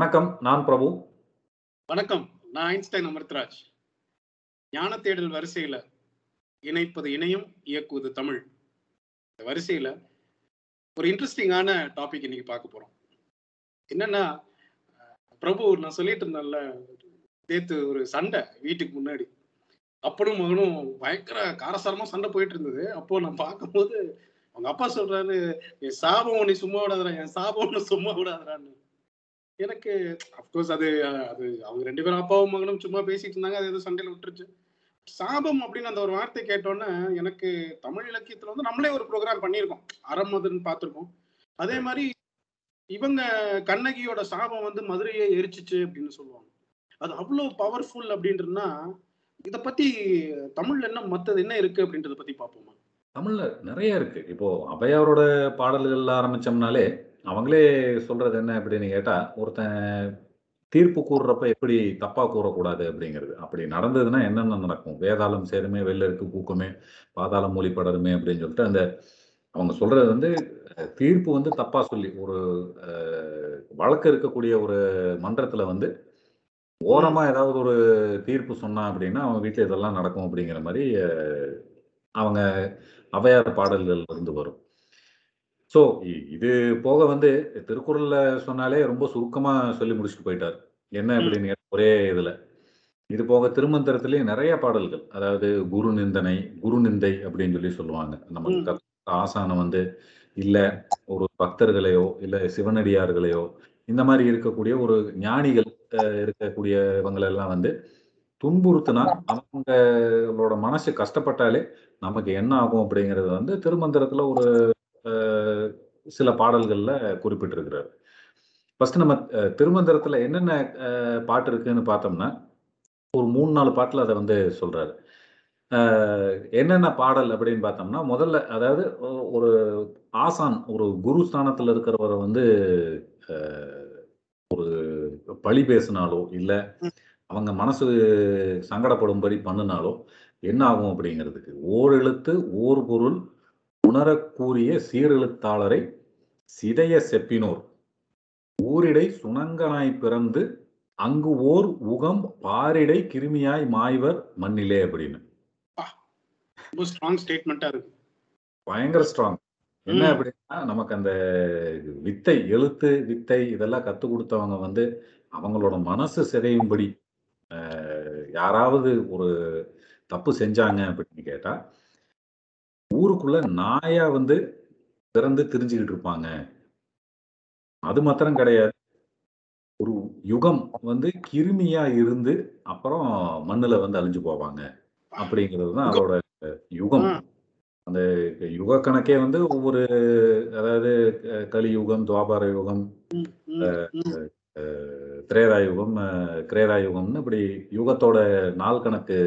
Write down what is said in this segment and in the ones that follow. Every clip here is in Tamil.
வணக்கம் நான் பிரபு. வணக்கம் நான் ஐன்ஸ்டைன் அமிர்தராஜ். ஞான தேடல் வரிசையில இணைப்பது இணையும் இயக்குவது தமிழ். இந்த வரிசையில ஒரு இன்ட்ரெஸ்டிங்கான டாபிக் இன்னைக்கு பார்க்க போறோம். என்னன்னா பிரபு நான் சொல்லிட்டு இருந்தேன்ல நேத்து ஒரு சண்டை வீட்டுக்கு முன்னாடி. அப்பனும் மகனும் பயங்கர காரசாரமா சண்டை போயிட்டு இருந்தது. அப்போ நான் பார்க்கும்போது அவங்க அப்பா சொல்றாரு என் சாபம் உன்னை சும்மா விடாதடா என் சாபம் உன்னை சும்மா விடாதரான்னு எனக்கு அப்கோர்ஸ் அது அது அவங்க ரெண்டு பேரும் அப்பாவும் மகனும் சும்மா பேசிட்டு இருந்தாங்க. அது எதுவும் சண்டையில விட்டுருச்சு. சாபம் அப்படின்னு அந்த ஒரு வார்த்தை கேட்டோன்னே எனக்கு தமிழ் இலக்கியத்துல வந்து நம்மளே ஒரு ப்ரோக்ராம் பண்ணியிருக்கோம். அறமதுன்னு பார்த்துருக்கோம் அதே மாதிரி இவங்க கண்ணகியோட சாபம் வந்து மதுரையை எரிச்சிச்சு அப்படின்னு சொல்லுவாங்க. அது அவ்வளோ பவர்ஃபுல் அப்படின்றதுனா இதை பத்தி தமிழ்ல என்ன மத்தது என்ன இருக்கு அப்படின்றத பத்தி பார்ப்போமா? தமிழ்ல நிறைய இருக்கு. இப்போ அபயாரோட பாடல்கள் ஆரம்பிச்சோம்னாலே அவங்களே சொல்றது என்ன அப்படின்னு கேட்டா ஒருத்தன் தீர்ப்பு கூறுறப்ப எப்படி தப்பா கூறக்கூடாது அப்படிங்கிறது. அப்படி நடந்ததுன்னா என்னென்ன நடக்கும்? வேதாளம் சேருமே வெள்ளருக்கு பூக்குமே பாதாளம் மொழி படருமே அப்படின்னு சொல்லிட்டு அந்த அவங்க சொல்றது வந்து தீர்ப்பு வந்து தப்பா சொல்லி ஒரு வழக்கு இருக்கக்கூடிய ஒரு மன்றத்துல வந்து ஓரமா ஏதாவது ஒரு தீர்ப்பு சொன்னா அப்படின்னா அவங்க வீட்டுல இதெல்லாம் நடக்கும் அப்படிங்கிற மாதிரி அவங்க அவையார் பாடல்கள் இருந்து வரும். ஸோ இது போக வந்து திருக்குறள்ல சொன்னாலே ரொம்ப சுருக்கமா சொல்லி முடிச்சுட்டு போயிட்டார். என்ன அப்படின்னு ஒரே இதுல. இது போக திருமந்திரத்திலேயே நிறைய பாடல்கள். அதாவது குரு நிந்தனை குரு நிந்தை அப்படின்னு சொல்லி சொல்லுவாங்க. நமக்கு ஆசானம் வந்து இல்ல ஒரு பக்தர்களையோ இல்ல சிவனடியார்களையோ இந்த மாதிரி இருக்கக்கூடிய ஒரு ஞானிகள் இருக்கக்கூடிய இவங்களெல்லாம் வந்து துன்புறுத்தினா அவங்களோட மனசு கஷ்டப்பட்டாலே நமக்கு என்ன ஆகும் அப்படிங்கிறது வந்து திருமந்திரத்துல ஒரு சில பாடல்கள்ல குறிப்பிட்டிருக்கிறார். ஃபர்ஸ்ட் நம்ம திருமந்திரத்துல என்னென்ன பாட்டு இருக்குன்னு பார்த்தோம்னா ஒரு மூணு நாலு பாட்டுல அதை வந்து சொல்றாரு. என்னென்ன பாடல் அப்படின்னு பார்த்தோம்னா முதல்ல அதாவது ஒரு ஆசான் ஒரு குரு ஸ்தானத்துல இருக்கிறவரை வந்து ஒரு பழி பேசினாலோ இல்லை அவங்க மனசு சங்கடப்படும்படி பண்ணினாலோ என்ன ஆகும் அப்படிங்கிறதுக்கு ஓர் எழுத்து ஓர் பொருள் உணரக்கூறிய சீரெழுத்தாளரை சிதைய செப்பினோர். ஊரிடை சுணங்கனாய் பிறந்து அங்கு ஓர் உகம் பாரிடை கிருமியாய் மாய்வர் மண்ணிலே அப்படின்னு. பயங்கர ஸ்ட்ராங் என்ன அப்படின்னா நமக்கு அந்த வித்தை எழுத்து வித்தை இதெல்லாம் கத்து கொடுத்தவங்க வந்து அவங்களோட மனசு சிதையும்படி யாராவது ஒரு தப்பு செஞ்சாங்க அப்படின்னு கேட்டா ஊருக்குள்ள நாயா வந்து பிறந்து தெரிஞ்சுக்கிட்டு இருப்பாங்க. அது மாத்திரம் கிடையாது. ஒரு யுகம் வந்து கிருமியா இருந்து அப்புறம் மண்ணுல வந்து அழிஞ்சு போவாங்க. அப்படிங்கிறது தான் அதோட யுகம். அந்த யுக கணக்கே வந்து ஒவ்வொரு அதாவது கலியுகம் துவாபார யுகம் திரேதா யுகம் கிரேதா யுகம்னு இப்படி யுகத்தோட நாள் கணக்கு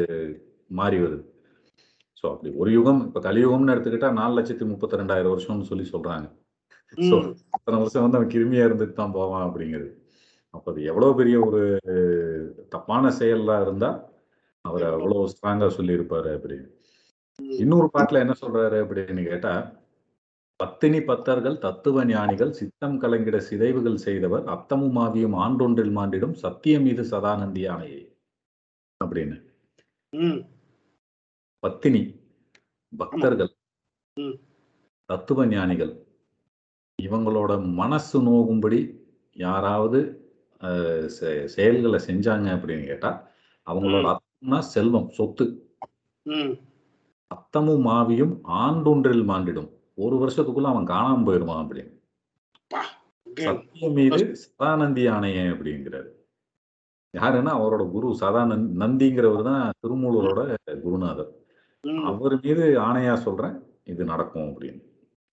மாறி வருது. ஸோ அப்படி ஒரு யுகம் இப்போ கலியுகம்னு எடுத்துக்கிட்டா நாலு லட்சத்தி முப்பத்தி ரெண்டாயிரம் வருஷம்னு சொல்லி சொல்றாங்க. ஸோ அத்தனை வருஷம் வந்து அவன் கிருமியா இருந்துட்டு தான் போவான் அப்படிங்கிறது. அப்போ அது எவ்வளோ பெரிய ஒரு தப்பான செயல்லாம் இருந்தா அவர் அவ்வளோ ஸ்ட்ராங்கா சொல்லியிருப்பாரு அப்படின்னு இன்னொரு பாட்டுல என்ன சொல்றாரு அப்படின்னு கேட்டா பத்தினி பத்தர்கள் தத்துவ ஞானிகள் சித்தம் கலங்கிட சிதைவுகள் செய்தவர் அத்தமும் ஆவியும் ஆண்டொன்றில் மாண்டிடும் சத்தியம் மீது சதானந்தி ஆணையை அப்படின்னு. பத்தினி பக்தர்கள் தத்துவ ஞானிகள் இவங்களோட மனசு நோகும்படி யாராவது செயல்களை செஞ்சாங்க அப்படின்னு கேட்டா அவங்களோட அத்தம்னா செல்வம் சொத்து. அத்தமும் மாவியும் ஆண்டொன்றில் மாண்டிடும். ஒரு வருஷத்துக்குள்ள அவன் காணாம போயிடுவான் அப்படின்னு. சத்தியம் மீது சதானந்தி ஆணைய அப்படிங்கிறாரு. யாருன்னா அவரோட குரு சதானந்த் நந்திங்கிறவர் தான் திருமூலரோட குருநாதர். அவர் மீது ஆணையா சொல்றேன் இது நடக்கும் அப்படின்னு.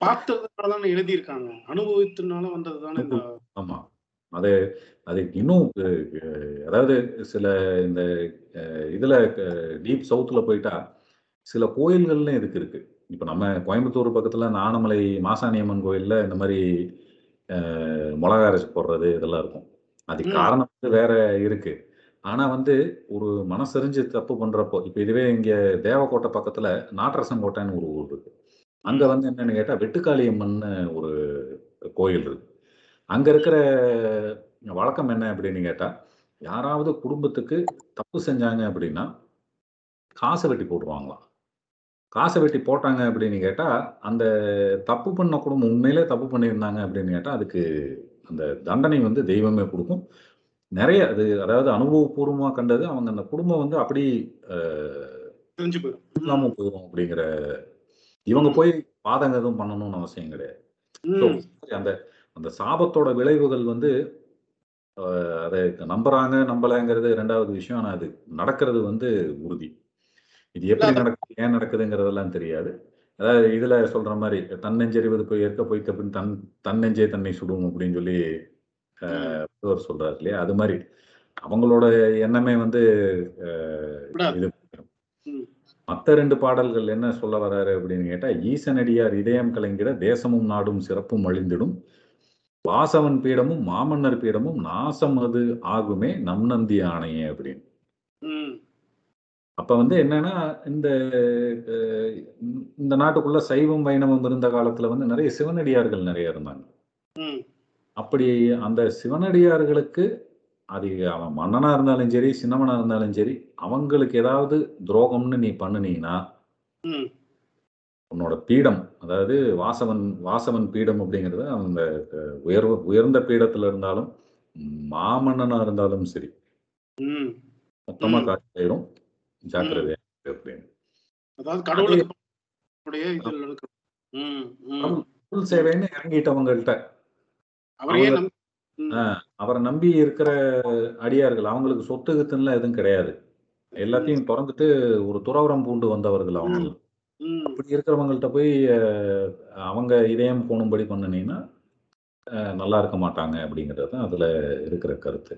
பார்த்ததுனால எழுதியிருக்காங்க. அனுபவித்தனால வந்ததுதானே ஆமா. அது அது இன்னும் அதாவது சில இந்த இதுல டீப் சவுத்துல போயிட்டா சில கோயில்கள்ல இதுக்கு இருக்கு. இப்ப நம்ம கோயம்புத்தூர் பக்கத்துல நாணமலை மாசாணியம்மன் கோயில்ல இந்த மாதிரி மிளகா அரைச்சி போடுறது இதெல்லாம் இருக்கும். அதுக்கு காரணம் வந்து வேற இருக்கு. ஆனா வந்து ஒரு மனசறிஞ்சு தப்பு பண்றப்போ இப்ப இதுவே இங்க தேவக்கோட்டை பக்கத்துல நாட்டரசங்கோட்டைன்னு ஒரு ஊர் இருக்கு. அங்க வந்து என்னன்னு கேட்டா வெட்டுக்காளியம்மன் ஒரு கோயில் இருக்கு. அங்க இருக்கிற வழக்கம் என்ன அப்படின்னு கேட்டா யாராவது குடும்பத்துக்கு தப்பு செஞ்சாங்க அப்படின்னா காசை வெட்டி போட்டுருவாங்களாம். காசை வெட்டி போட்டாங்க அப்படின்னு கேட்டால் அந்த தப்பு பண்ண குடும்பம் உண்மையிலே தப்பு பண்ணியிருந்தாங்க அப்படின்னு கேட்டால் அதுக்கு அந்த தண்டனை வந்து தெய்வமே கொடுக்கும். நிறைய அது அதாவது அனுபவபூர்வமா கண்டது அவங்க அந்த குடும்பம் வந்து அப்படி இல்லாம போயிடும் அப்படிங்கிற இவங்க போய் பாதங்க எதுவும் பண்ணணும்னு அவசியம் கிடையாது. அந்த அந்த சாபத்தோட விளைவுகள் வந்து அதை நம்புறாங்க நம்பலைங்கிறது ரெண்டாவது விஷயம். ஆனா அது நடக்கிறது வந்து உறுதி. இது எப்படி நடக்குது ஏன் நடக்குதுங்கிறதெல்லாம் தெரியாது. அதாவது இதுல சொல்ற மாதிரி தன்னெஞ்செறிவது போய் ஏற்க போய் தப்பின் தன் தன்னெஞ்சே தன்னை சுடும் அப்படின்னு சொல்லி வள்ளுவர் சொல்றாரு இல்லையா அது மாதிரி அவங்களோட எண்ணமே வந்து. இது ம். மத்த ரெண்டு பாடல்கள் என்ன சொல்ல வராரு அப்படின்னு கேட்டா ஈசனடியார் இதயம் கலங்கிட தேசமும் நாடும் சிறப்பும் அழிந்திடும் வாசவன் பீடமும் மாமன்னர் பீடமும் நாசம் அது ஆகுமே நம் நந்தி ஆணையே அப்படின்னு. அப்ப வந்து என்னன்னா இந்த இந்த நாட்டுக்குள்ள சைவம் வைணவம் இருந்த காலத்துல வந்து நிறைய சிவனடியார்கள் நிறைய இருந்தாங்க. அப்படி அந்த சிவனடியார்களுக்கு அது அவன் மன்னனா இருந்தாலும் சரி சின்னமனா இருந்தாலும் சரி அவங்களுக்கு ஏதாவது துரோகம்னு நீ பண்ணுனீங்கன்னா. உன்னோட பீடம் அதாவது வாசவன் வாசவன் பீடம் அப்படிங்கிறது அந்த அஹ், உயர்வு உயர்ந்த பீடத்துல இருந்தாலும் மாமன்னனா இருந்தாலும் சரி. மொத்தமா. காட்சி ஆயிரும் ஜாக்கிரதை அப்படின்னு அதாவது சேவைன்னு இறங்கிட்டவங்கள்ட்ட அவரையே அவங்க- நம்பி ம். ஆஹ், அவரை நம்பி இருக்கிற அடியார்கள் அவங்களுக்கு சொத்து கித்துலாம் எதுவும் கிடையாது. எல்லாத்தையும் திறந்துட்டு ஒரு துறவரம் பூண்டு வந்தவர்கள் அவங்க. அப்படி இருக்கிறவங்கள்ட்ட போய் அவங்க இதயம் போணும்படி பண்ணுனீங்கன்னா நல்லா இருக்க மாட்டாங்க அப்படிங்கிறது தான் அதுல இருக்கிற கருத்து.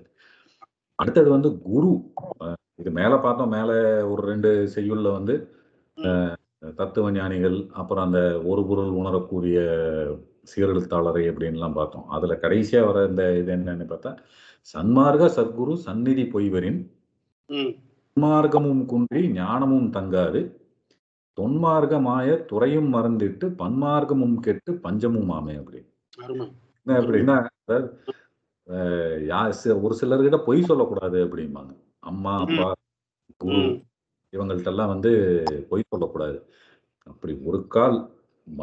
அடுத்தது வந்து குரு. இது மேல பார்த்தோம் மேல ஒரு ரெண்டு செய்யுள்ல வந்து தத்துவ ஞானிகள் அப்புறம் அந்த ஒரு பொருள் உணரக்கூடிய சீரெழுத்தாளரை அப்படின்லாம் பார்த்தோம். அதுல கடைசியா வர இந்த இது என்னன்னு பார்த்தா சன்மார்க்க சத்குரு சந்நிதி பொய்வரின் ம். துன்மார்க்கமும் குன்றி ஞானமும் தங்காது. தொன்மார்க்க மாய துறையும் மறந்திட்டு பன்மார்க்கமும் கெட்டு பஞ்சமும் ஆமே அப்படின்னு அப்படின்னா ஒரு சிலர்கிட்ட பொய் சொல்லக்கூடாது அப்படிம்பாங்க. அம்மா அப்பா குரு. இவங்கள்ட்ட எல்லாம் வந்து பொய் சொல்லக்கூடாது. அப்படி ஒரு கால்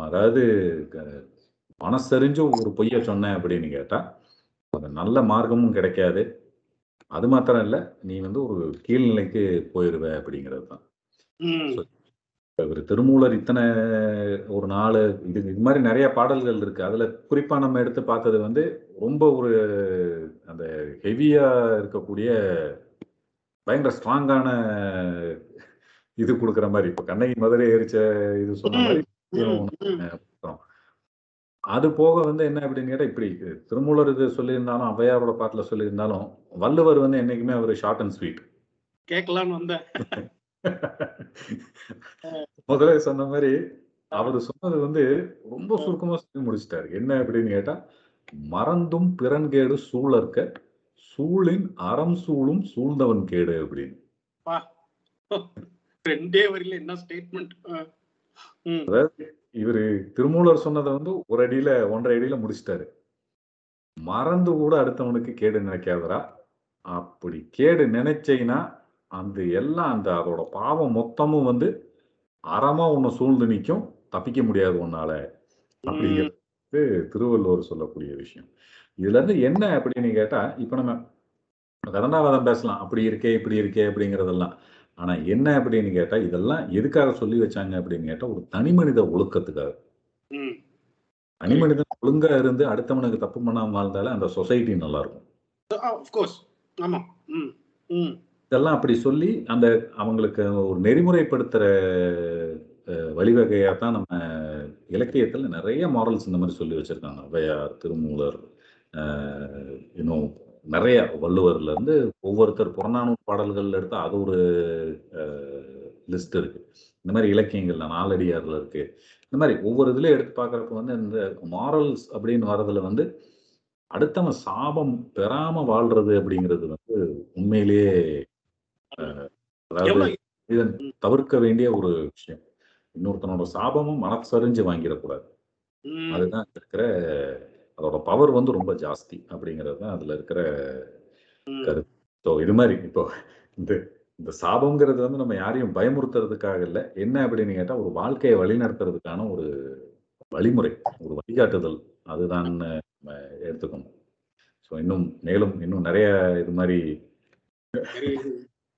அதாவது மனசறிஞ்சு ஒரு பொய்ய சொன்னேன் அப்படின்னு கேட்டா அது நல்ல மார்க்கமும் கிடைக்காது. அது மாத்திரம் இல்ல நீ வந்து ஒரு கீழ்நிலைக்கு போயிருவ அப்படிங்கிறது தான். இவர் திருமூலர் இத்தனை ஒரு நாலு இது இது மாதிரி நிறைய பாடல்கள் இருக்கு. அதுல குறிப்பா நம்ம எடுத்து பார்த்தது வந்து ரொம்ப ஒரு அந்த ஹெவியா இருக்கக்கூடிய பயங்கர ஸ்ட்ராங்கான இது கொடுக்குற மாதிரி. இப்போ கண்ணகி மதுரை எரிச்ச இது சொன்ன மாதிரி அது போக வந்து என்ன அப்படின்னு கேட்டா இப்படி திருமூலர் இது சொல்லியிருந்தாலும் ஔவையாரோட பாட்டுல சொல்லியிருந்தாலும் வள்ளுவர் வந்து என்னைக்குமே அவர் ஷார்ட் அண்ட் ஸ்வீட் கேட்கலான்னு வந்தேன். முதல்ல சொன்ன மாதிரி அவர் சொன்னது வந்து ரொம்ப சுருக்கமா சொல்லி முடிச்சிட்டாரு. என்ன அப்படின்னு கேட்டா மறந்தும் பிறன்கேடு சூழற்க சூழின் அறம் சூழும் சூழ்ந்தவன் கேடு அப்படின்னு. ரெண்டே வரியில என்ன ஸ்டேட்மெண்ட் அதாவது இவரு திருமூலர் சொன்னதை வந்து ஒரு அடியில ஒன்றரை அடியில முடிச்சிட்டாரு. மறந்து கூட அடுத்தவனுக்கு கேடு நினைக்காதரா அப்படி கேடு நினைச்சீங்கன்னா அந்த எல்லாம் அந்த அதோட பாவம் மொத்தமும் வந்து அறமா உன்னை சூழ்ந்து நிற்கும் தப்பிக்க முடியாது உன்னால. அப்படிங்கிறது திருவள்ளுவர் சொல்லக்கூடிய விஷயம். இதுல இருந்து என்ன அப்படின்னு கேட்டா இப்ப நம்ம கதண்டாவாதம் பேசலாம். அப்படி இருக்கே இப்படி இருக்கே அப்படிங்கிறதெல்லாம். ஆனா என்ன அப்படின்னு கேட்டா இதெல்லாம் எதுக்காக சொல்லி வச்சாங்க அப்படின்னு கேட்டா ஒரு தனி மனித ஒழுக்கத்துக்காக. தனி மனிதன் ஒழுங்கா இருந்து அடுத்தவனுக்கு தப்பு பண்ணாம வாழ்ந்தாலே அந்த சொசைட்டி நல்லா இருக்கும் ம். இதெல்லாம் அப்படி சொல்லி அந்த அவங்களுக்கு ஒரு நெறிமுறைப்படுத்துற வழிவகையா தான் நம்ம இலக்கியத்துல நிறைய மாரல்ஸ் இந்த மாதிரி சொல்லி வச்சிருக்காங்க. ஔவையார் திருமூலர் இன்னும் நிறைய வள்ளுவர்ல இருந்து ஒவ்வொருத்தர் புறநானூறு பாடல்கள் எடுத்தா அது ஒரு லிஸ்ட் இருக்கு. இந்த மாதிரி இலக்கியங்கள்ல நாலடியார்ல இருக்கு. இந்த மாதிரி ஒவ்வொரு இதுலயும் எடுத்து பார்க்கறப்ப வந்து இந்த மாரல்ஸ் அப்படின்னு வர்றதுல வந்து அடுத்தவன் சாபம் பெறாம வாழ்றது அப்படிங்கிறது வந்து உண்மையிலேயே அதாவது இதன் தவிர்க்க வேண்டிய ஒரு விஷயம். இன்னொருத்தனோட சாபமும் மனசரிஞ்சு வாங்கிடக்கூடாது. அதுதான் இருக்கிற அதோட பவர் வந்து ரொம்ப ஜாஸ்தி அப்படிங்கிறது தான் அதில் இருக்கிற. கருத்து. ஸோ இது மாதிரி இப்போ இந்த இந்த சாபம்ங்கிறது வந்து நம்ம யாரையும் பயமுறுத்துறதுக்காக இல்லை. என்ன அப்படின்னு கேட்டால் ஒரு வாழ்க்கையை வழிநடத்துறதுக்கான ஒரு வழிமுறை ஒரு வழிகாட்டுதல். அதுதான் நம்ம எடுத்துக்கணும். ஸோ இன்னும் மேலும் இன்னும் நிறைய இது மாதிரி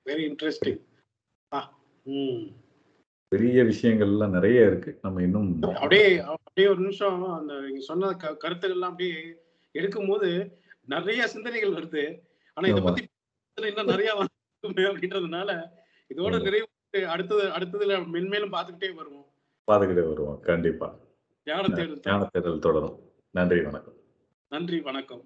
வெரி இன்ட்ரெஸ்டிங் ஆ ம். பெரிய விஷயங்கள்லாம் நிறைய இருக்கு. நம்ம இன்னும் அப்படியே அப்படியே ஒரு நிமிஷம் அந்த நீங்க சொன்ன க- கருத்துக்கள்லாம் அப்படியே எடுக்கும்போது நிறைய சிந்தனைகள் வருது. ஆனா இதை. பத்தி இன்னும் நிறைய அப்படின்றதுனால இதோட. நிறைவு அடுத்தது அடுத்ததுல மென்மேலும் பார்த்துக்கிட்டே வருவோம். பார்த்துக்கிட்டே வருவோம். கண்டிப்பா. ஞான தேடல் ஞான தேடல் தொடரும். நன்றி வணக்கம். நன்றி வணக்கம்.